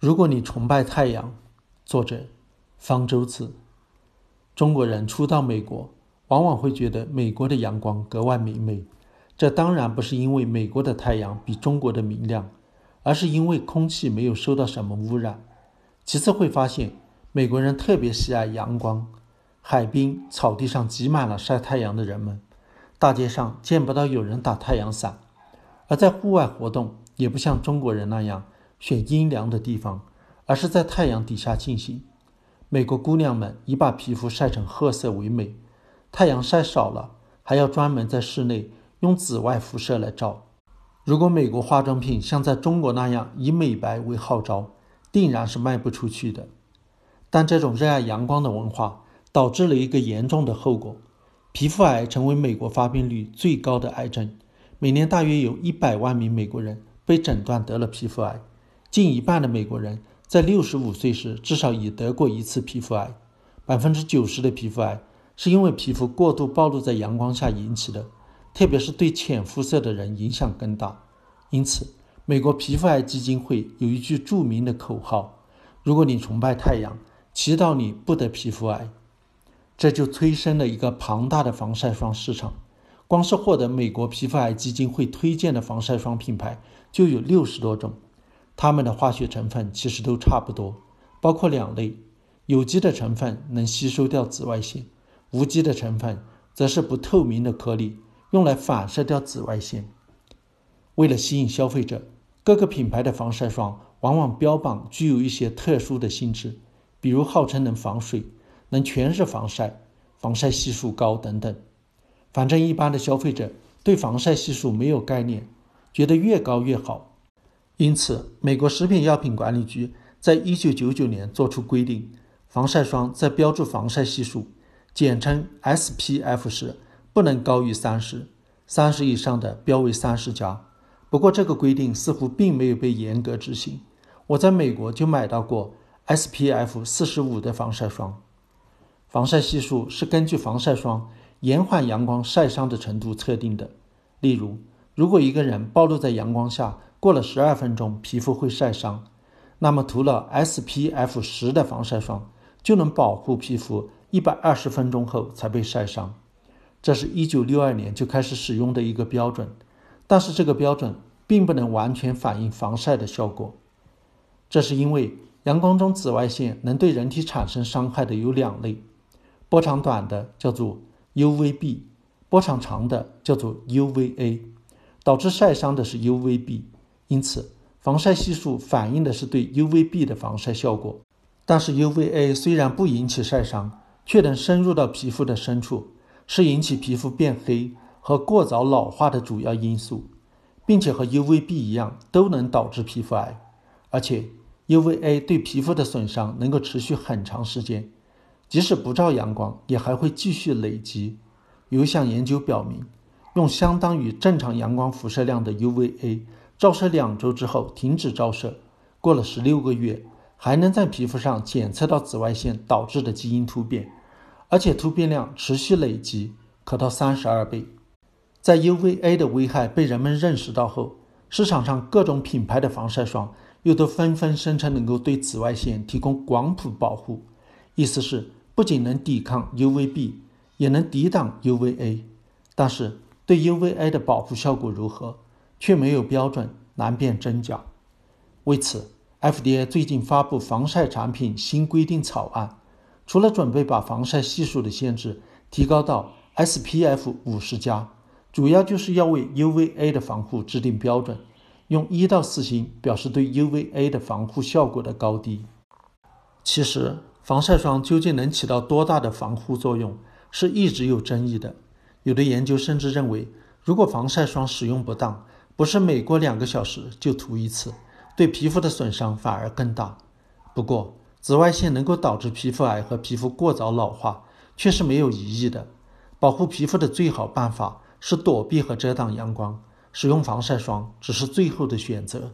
如果你崇拜太阳，作者方舟子。中国人初到美国，往往会觉得美国的阳光格外明媚。这当然不是因为美国的太阳比中国的明亮，而是因为空气没有受到什么污染。其次会发现，美国人特别喜爱阳光。海滨草地上挤满了晒太阳的人们，大街上见不到有人打太阳伞，而在户外活动也不像中国人那样。选阴凉的地方，而是在太阳底下进行。美国姑娘们以把皮肤晒成褐色为美，太阳晒少了，还要专门在室内用紫外辐射来照。如果美国化妆品像在中国那样以美白为号召，定然是卖不出去的。但这种热爱阳光的文化，导致了一个严重的后果：皮肤癌成为美国发病率最高的癌症。每年大约有一百万名美国人被诊断得了皮肤癌。近一半的美国人在六十五岁时至少已得过一次皮肤癌，百分之九十的皮肤癌是因为皮肤过度暴露在阳光下引起的，特别是对浅肤色的人影响更大。因此，美国皮肤癌基金会有一句著名的口号：“如果你崇拜太阳，祈祷你不得皮肤癌。”这就催生了一个庞大的防晒霜市场。光是获得美国皮肤癌基金会推荐的防晒霜品牌就有六十多种。它们的化学成分其实都差不多，包括两类：有机的成分能吸收掉紫外线，无机的成分则是不透明的颗粒，用来反射掉紫外线。为了吸引消费者，各个品牌的防晒霜往往标榜具有一些特殊的性质，比如号称能防水、能全日防晒、防晒系数高等等。反正一般的消费者对防晒系数没有概念，觉得越高越好。因此，美国食品药品管理局在一九九九年作出规定，防晒霜在标注防晒系数（简称 SPF） 时不能高于三十，三十以上的标为三十加。不过，这个规定似乎并没有被严格执行。我在美国就买到过 SPF 四十五的防晒霜。防晒系数是根据防晒霜延缓阳光晒伤的程度测定的。例如，如果一个人暴露在阳光下，过了十二分钟，皮肤会晒伤，那么涂了 SPF 十的防晒霜就能保护皮肤一百二十分钟后才被晒伤。这是一九六二年就开始使用的一个标准，但是这个标准并不能完全反映防晒的效果。这是因为阳光中紫外线能对人体产生伤害的有两类，波长短的叫做 UVB，波长长的叫做 UVA，导致晒伤的是 UVB。因此，防晒系数反映的是对 UVB 的防晒效果。但是，UVA 虽然不引起晒伤，却能深入到皮肤的深处，是引起皮肤变黑和过早老化的主要因素，并且和 UVB 一样，都能导致皮肤癌。而且，UVA 对皮肤的损伤能够持续很长时间，即使不照阳光，也还会继续累积。有一项研究表明，用相当于正常阳光辐射量的 UVA。照射两周之后停止照射，过了十六个月，还能在皮肤上检测到紫外线导致的基因突变，而且突变量持续累积，可到三十二倍。在 UVA 的危害被人们认识到后，市场上各种品牌的防晒霜又都纷纷声称能够对紫外线提供广谱保护，意思是不仅能抵抗 UVB，也能抵挡 UVA。但是对 UVA 的保护效果如何？却没有标准，难辨真假。为此，FDA 最近发布防晒产品新规定草案，除了准备把防晒系数的限制提高到 SPF 五十加，主要就是要为 UVA 的防护制定标准，用一到四星表示对 UVA 的防护效果的高低。其实，防晒霜究竟能起到多大的防护作用，是一直有争议的。有的研究甚至认为，如果防晒霜使用不当，不是每过两个小时就涂一次，对皮肤的损伤反而更大。不过，紫外线能够导致皮肤癌和皮肤过早老化，却是没有疑义的。保护皮肤的最好办法是躲避和遮挡阳光，使用防晒霜只是最后的选择。